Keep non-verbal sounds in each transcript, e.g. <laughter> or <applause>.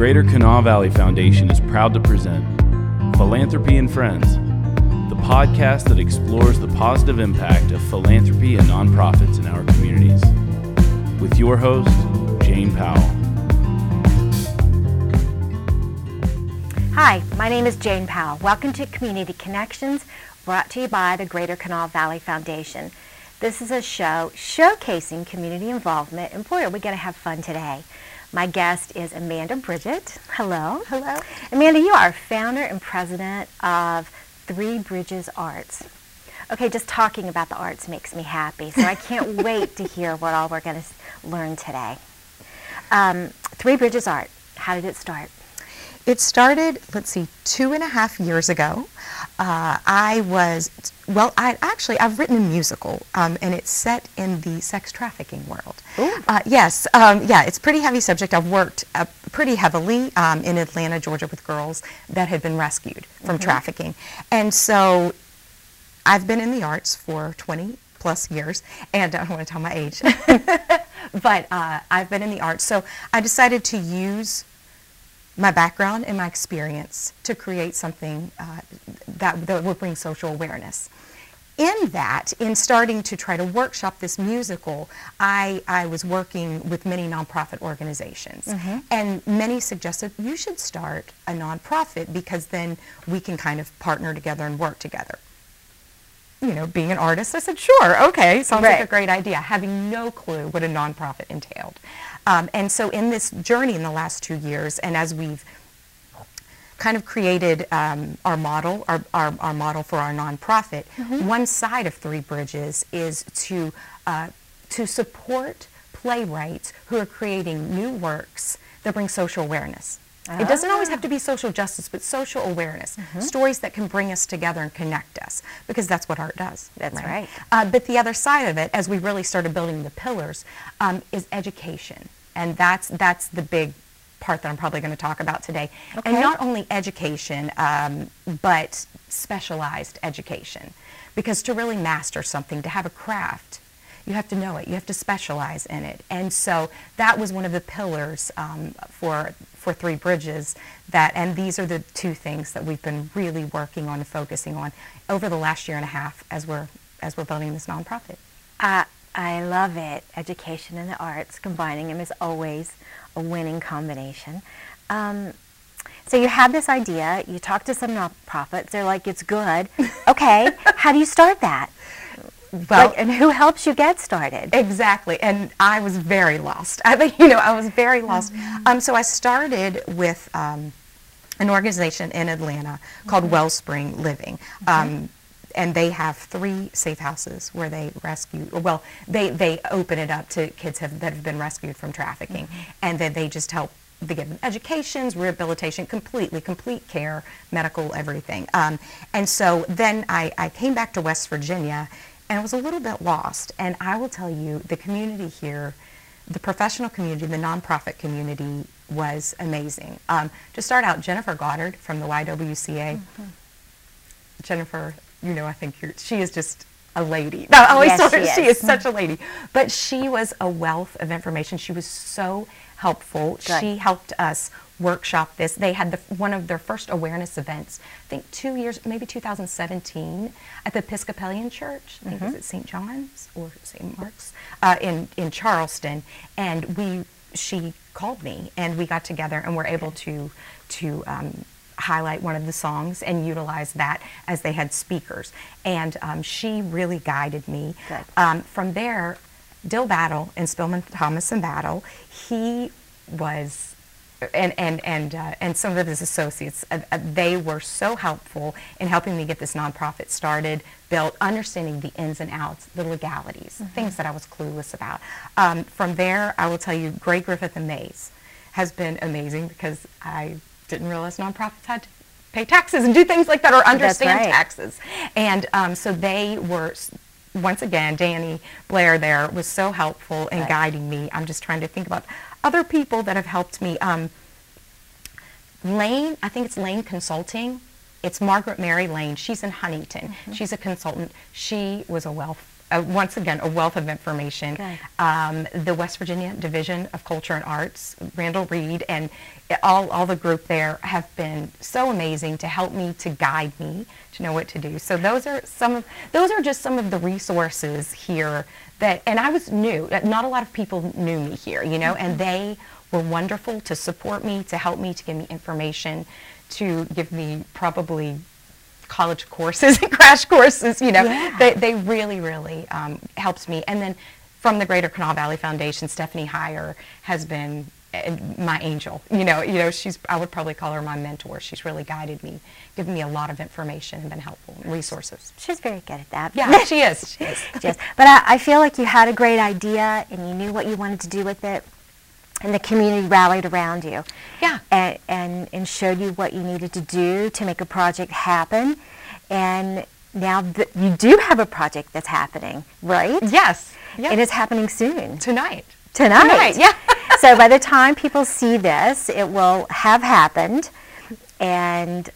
Greater Kanawha Valley Foundation is proud to present Philanthropy and Friends, the podcast that explores the positive impact of philanthropy and nonprofits in our communities. With your host, Jane Powell. Hi, my name is Jane Powell. Welcome to Community Connections, brought to you by the Greater Kanawha Valley Foundation. This is a show showcasing community involvement, and boy, are we going to have fun today. My guest is Amanda Bridget. Hello. Hello. Amanda, you are founder and president of Three Bridges Arts. Okay, just talking about the arts makes me happy, so I can't <laughs> wait to hear what all we're going to learn today. Um, Three Bridges Art, how did it start? It started, let's see, two and a half years ago. Uh, I was, well, I actually, I've written a musical, um, and it's set in the sex trafficking world. Uh, yes, um, yeah, it's a pretty heavy subject. I've worked uh, pretty heavily um, in Atlanta, Georgia, with girls that had been rescued from trafficking. And so I've been in the arts for 20 plus years, and I don't want to tell my age, <laughs> but uh, I've been in the arts. So I decided to use my background and my experience to create something uh, that, that will bring social awareness. In that, in starting to try to workshop this musical, I, I was working with many nonprofit organizations. And many suggested you should start a nonprofit because then we can kind of partner together and work together you know, being an artist, I said, sure, okay, sounds like a great idea, having no clue what a nonprofit entailed. Um, and so in this journey in the last two years, and as we've kind of created um, our model, our, our, our model for our nonprofit, one side of Three Bridges is to, uh, to support playwrights who are creating new works that bring social awareness. It doesn't always have to be social justice, but social awareness. Stories that can bring us together and connect us, because that's what art does. That's right. Uh, but the other side of it, as we really started building the pillars, um, is education, and that's that's the big part that I'm probably going to talk about today. And not only education, um, but specialized education, because to really master something, to have a craft, you have to know it. You have to specialize in it. And so that was one of the pillars um, for for Three Bridges. That and these are the two things that we've been really working on and focusing on over the last year and a half as we're as we're building this nonprofit. Uh, I love it. Education and the arts, combining them is always a winning combination. Um, so you had this idea. You talked to some nonprofits. They're like, "It's good." <laughs> Okay, how do you start that? Well, Like, and who helps you get started? Exactly, and I was very lost. I think you know I was very lost. Um, so I started with um, an organization in Atlanta called Wellspring Living. Um, and they have three safe houses where they rescue. Well, they, they open it up to kids have, that have been rescued from trafficking, and then they just help. They give them educations, rehabilitation, completely, complete care, medical, everything. Um, and so then I, I came back to West Virginia, and I was a little bit lost. And I will tell you, the community here, the professional community, the nonprofit community was amazing. Um, to start out, Jennifer Goddard from the YWCA. Jennifer, you know, I think you're, she is just a lady. No, I always Yes, tell her she she is. is such a lady. But she was a wealth of information. She was so helpful. Good. She helped us workshop this. They had the, one of their first awareness events, I think two years, maybe 2017, at the Episcopalian Church. I think it was at St. John's or St. Mark's uh, in, in Charleston. And we, she called me and we got together and were able to, to um, highlight one of the songs and utilize that as they had speakers. And um, she really guided me. Um, from there, Dill Battle and Spilman Thomas and Battle, he was, and and and uh, and some of his associates, uh, uh, they were so helpful in helping me get this nonprofit started, built, understanding the ins and outs, the legalities, things that I was clueless about. Um, from there, I will tell you, Gray Griffith and Mays has been amazing because I didn't realize nonprofits had to pay taxes and do things like that or understand right. taxes. And um, so they were, once again, Danny Blair there was so helpful in Right. guiding me. I'm just trying to think about other people that have helped me. Um, Lane, I think it's Lane Consulting. It's Margaret Mary Lane. She's in Huntington. She's a consultant. She was a wealth uh, once again, a wealth of information. Um, the West Virginia Division of Culture and Arts, Randall Reed, and all, all the group there have been so amazing to help me, to guide me, to know what to do. So those are some of, those are just some of the resources here that, and I was new. Not a lot of people knew me here, you know, and they were wonderful to support me, to help me, to give me information, to give me probably college courses <laughs> and crash courses. You know, Yeah. they, they really, really um, helped me. And then from the Greater Kanawha Valley Foundation, Stephanie Heyer has been uh, my angel. You know, you know, she's I would probably call her my mentor. She's really guided me, given me a lot of information and been helpful and resources. She's very good at that. Yeah, <laughs> she is. She is. Yes. But I, I feel like you had a great idea and you knew what you wanted to do with it. And the community rallied around you. Yeah. And, and, and showed you what you needed to do to make a project happen. And now th- you do have a project that's happening, right? Yes. Yes. And it's happening soon. tonight. Tonight. Tonight, yeah. <laughs> so by the time people see this, it will have happened. And,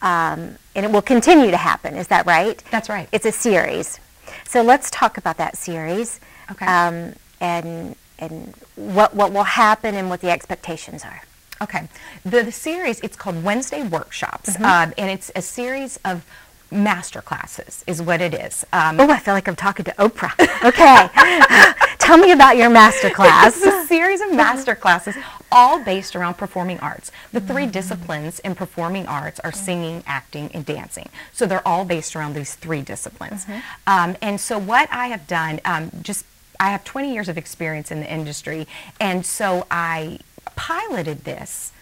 um, and it will continue to happen. Is that right? That's right. It's a series. So let's talk about that series. Okay. Um, and and what what will happen and what the expectations are. Okay. The, the series, it's called Wednesday Workshops, Mm-hmm. um, and it's a series of master classes, is what it is. Um, Oh, I feel like I'm talking to Oprah. <laughs> Okay. Tell me about your master class. It's a series of master classes, all based around performing arts. The three disciplines in performing arts are singing, acting, and dancing. So they're all based around these three disciplines. Um, and so what I have done, um, just I have 20 years of experience in the industry, and so I piloted this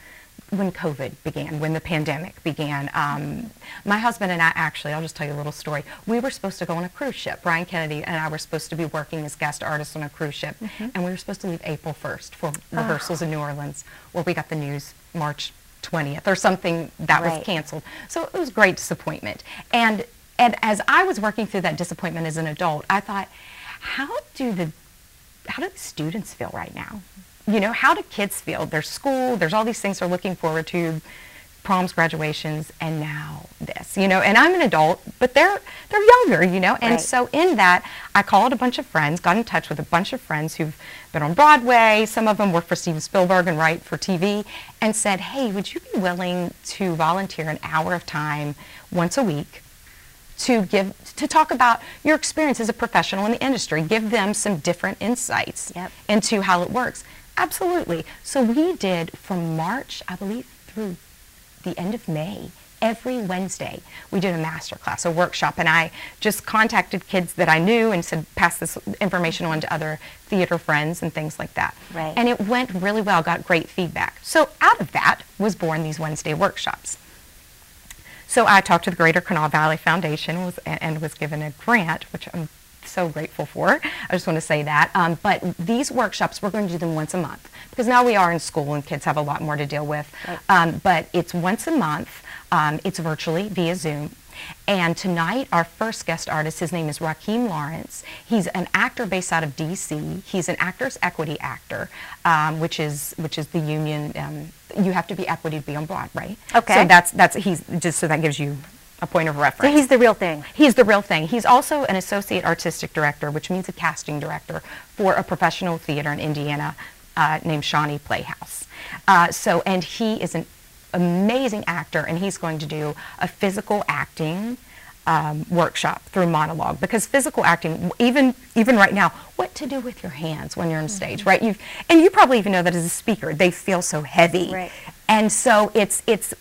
when COVID began, when the pandemic began. Um, my husband and I actually, I'll just tell you a little story. We were supposed to go on a cruise ship. Brian Kennedy and I were supposed to be working as guest artists on a cruise ship, and we were supposed to leave April 1st for rehearsals in New Orleans. Well, we got the news March 20th or something that Right. was canceled. So it was great disappointment. And and as I was working through that disappointment as an adult, I thought, how do the how do the students feel right now? You know, how do kids feel? There's school, there's all these things they're looking forward to, proms, graduations, and now this. You know, and I'm an adult, but they're they're younger, you know. And Right. so in that, I called a bunch of friends, got in touch with a bunch of friends who've been on Broadway. Some of them work for Steven Spielberg and write for TV, and said, "Hey, would you be willing to volunteer an hour of time once a week?" To give to talk about your experience as a professional in the industry. Give them some different insights Yep. into how it works. Absolutely. So we did from march i believe through the end of may every wednesday we did a master class a workshop. And i just contacted kids that i knew and said pass this information on to other theater friends and things like that. Right. and it went really well got great feedback. So out of that was born these wednesday workshops so I talked to the Greater Kanawha Valley Foundation was, and was given a grant, which I'm so grateful for. I just want to say that. Um, but these workshops, we're going to do them once a month because now we are in school and kids have a lot more to deal with. Right. Um, but it's once a month. Um, it's virtually via Zoom. And tonight, our first guest artist, his name is Raheem Lawrence. He's an actor based out of D.C. He's an Actors Equity actor, um, which is which is the union. Um, you have to be equity to be on Broadway. Okay. So that's that's he's just so that gives you a point of reference. So he's the real thing. He's the real thing. He's also an associate artistic director, which means a casting director for a professional theater in Indiana uh, named Shawnee Playhouse. Uh, so, and he is an amazing actor, and he's going to do a physical acting um, workshop through monologue because physical acting, even even right now, what to do with your hands when you're on stage, right? You and you probably even know that as a speaker, they feel so heavy, Right. and so it's it's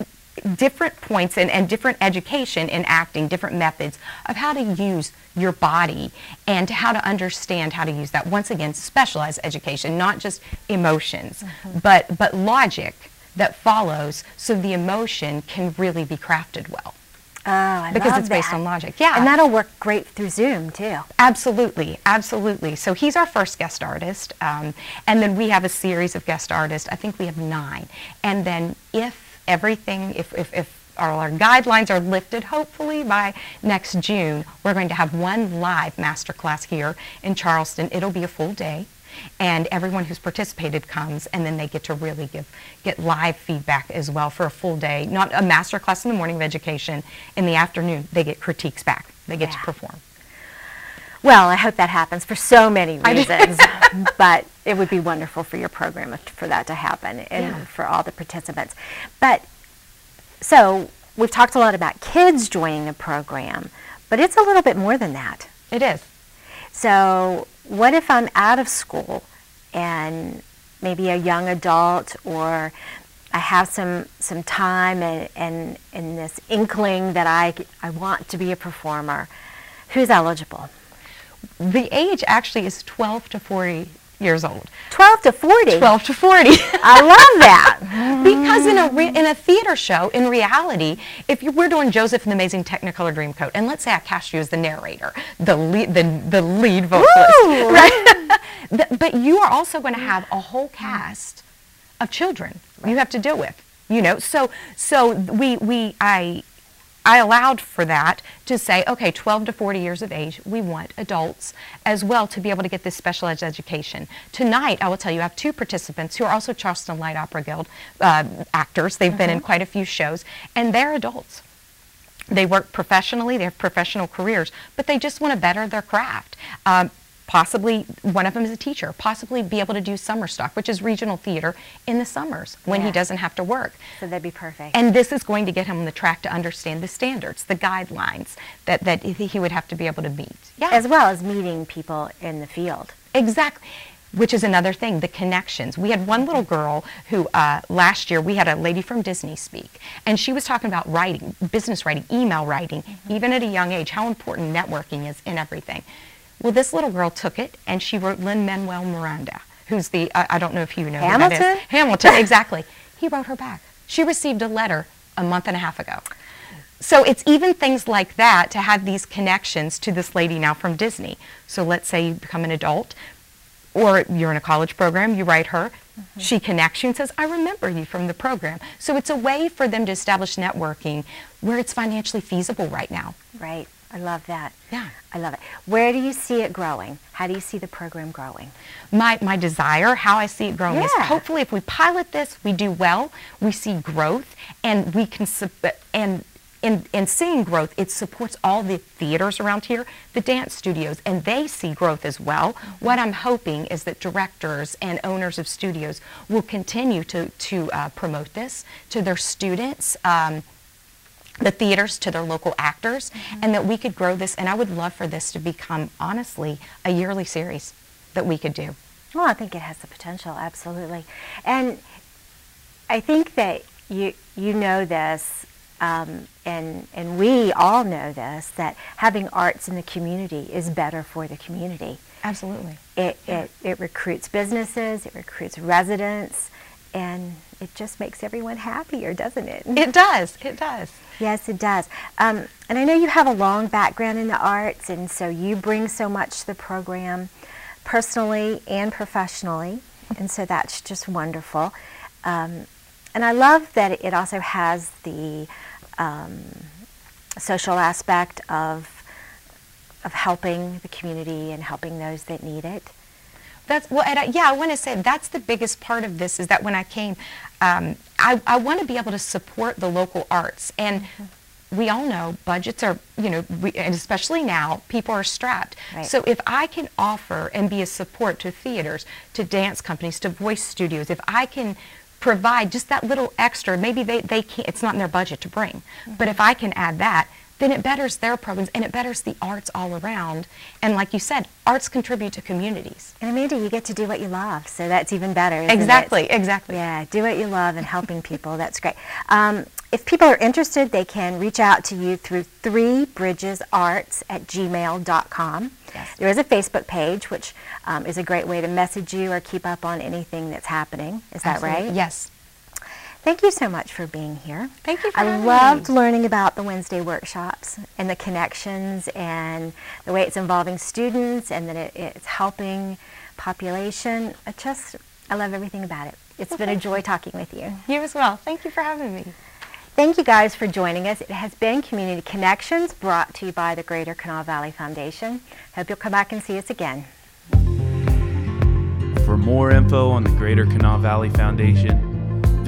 different points and, and different education in acting, different methods of how to use your body and how to understand how to use that. Once again, specialized education, not just emotions, but but logic that follows so the emotion can really be crafted well. Oh, I Because it's based that. on logic. Yeah. And that'll work great through Zoom too. Absolutely, absolutely. So he's our first guest artist, um, and then we have a series of guest artists. I think we have nine, and then if everything, if if, if all our guidelines are lifted, hopefully by next June, we're going to have one live masterclass here in Charleston. It'll be a full day. And everyone who's participated comes, and then they get to really give get live feedback as well for a full day. Not a master class in the morning of education. In the afternoon, they get critiques back. They get to perform. Well, I hope that happens for so many reasons, <laughs> but it would be wonderful for your program for that to happen and Yeah. for all the participants. But so we've talked a lot about kids joining the program, but it's a little bit more than that. It is. So, what if I'm out of school and maybe a young adult or I have some, some time and, and, and this inkling that I, I want to be a performer? Who's eligible? The age actually is 12 to 40 years old. 12 to 40. 12 to 40. I love that. <laughs> because in a mm. re- in a theater show, in reality, if you, we're doing Joseph and the Amazing Technicolor Dreamcoat, and let's say I cast you as the narrator, the lead, the, the lead vocalist, Woo! right? <laughs> But you are also going to have a whole mm. cast of children you have to deal with. You know, so so we we I I allowed for that to say, okay, 12 to 40 years of age, we want adults as well to be able to get this specialized education. Tonight, I will tell you, I have two participants who are also Charleston Light Opera Guild uh, actors. They've been in quite a few shows, and they're adults. They work professionally, they have professional careers, but they just want to better their craft. Um, possibly one of them is a teacher, possibly be able to do summer stock, which is regional theater in the summers when he doesn't have to work. So that'd be perfect. And this is going to get him on the track to understand the standards, the guidelines that, that he would have to be able to meet. Yeah, as well as meeting people in the field. exactly. Which is another thing, the connections. We had one little girl who uh, last year we had a lady from Disney speak, and she was talking about writing, business writing, email writing, even at a young age, how important networking is in everything. Well, this little girl took it and she wrote Lin Manuel Miranda, who's the I, I don't know if you know who that Hamilton? is. Hamilton, exactly. He wrote her back. She received a letter a month and a half ago. So it's even things like that to have these connections to this lady now from Disney. So let's say you become an adult or you're in a college program, you write her, mm-hmm. she connects you and says, I remember you from the program. So it's a way for them to establish networking where it's financially feasible right now. Right. I love that. Yeah. I love it. Where do you see it growing? How do you see the program growing? my, my desire, how I see it growing is hopefully if we pilot this, we do well, we see growth, and we can and in, in seeing growth, it supports all the theaters around here, the dance studios, and they see growth as well. What I'm hoping is that directors and owners of studios will continue to, to uh, promote this to their students. Um, the theaters to their local actors and that we could grow this and I would love for this to become honestly a yearly series that we could do. Well, I think it has the potential, absolutely. And I think that you you know this, um, and and we all know this that having arts in the community is better for the community. Absolutely. It it, it recruits businesses, it recruits residents, and it just makes everyone happier, doesn't it? It does. It does. Yes, it does. Um, and I know you have a long background in the arts, and so you bring so much to the program personally and professionally, and so that's just wonderful. Um, and I love that it also has the um, social aspect of of helping the community and helping those that need it. That's well, and I, yeah. I want to say that's the biggest part of this is that when I came, um, I, I want to be able to support the local arts, and we all know budgets are, you know, we, and especially now, people are strapped. Right. So if I can offer and be a support to theaters, to dance companies, to voice studios, if I can provide just that little extra, maybe they, they can't, it's not in their budget to bring, but if I can add that, then it betters their programs and it betters the arts all around. And like you said, arts contribute to communities. And Amanda, you get to do what you love, so that's even better. isn't it? Exactly, exactly. Yeah, do what you love and helping people. That's great. Um, if people are interested, they can reach out to you through threebridgesarts at gmail.com. Yes. There is a Facebook page, which um, is a great way to message you or keep up on anything that's happening. Is that Absolutely. right? Yes. Thank you so much for being here. Thank you for I having loved me. learning about the Wednesday workshops and the connections and the way it's involving students and that it, it's helping population. I just, I love everything about it. It's been a joy talking with you. You as well. Thank you for having me. Thank you guys for joining us. It has been Community Connections brought to you by the Greater Kanawha Valley Foundation. Hope you'll come back and see us again. For more info on the Greater Kanawha Valley Foundation,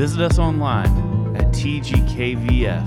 visit us online at tgkvf.org.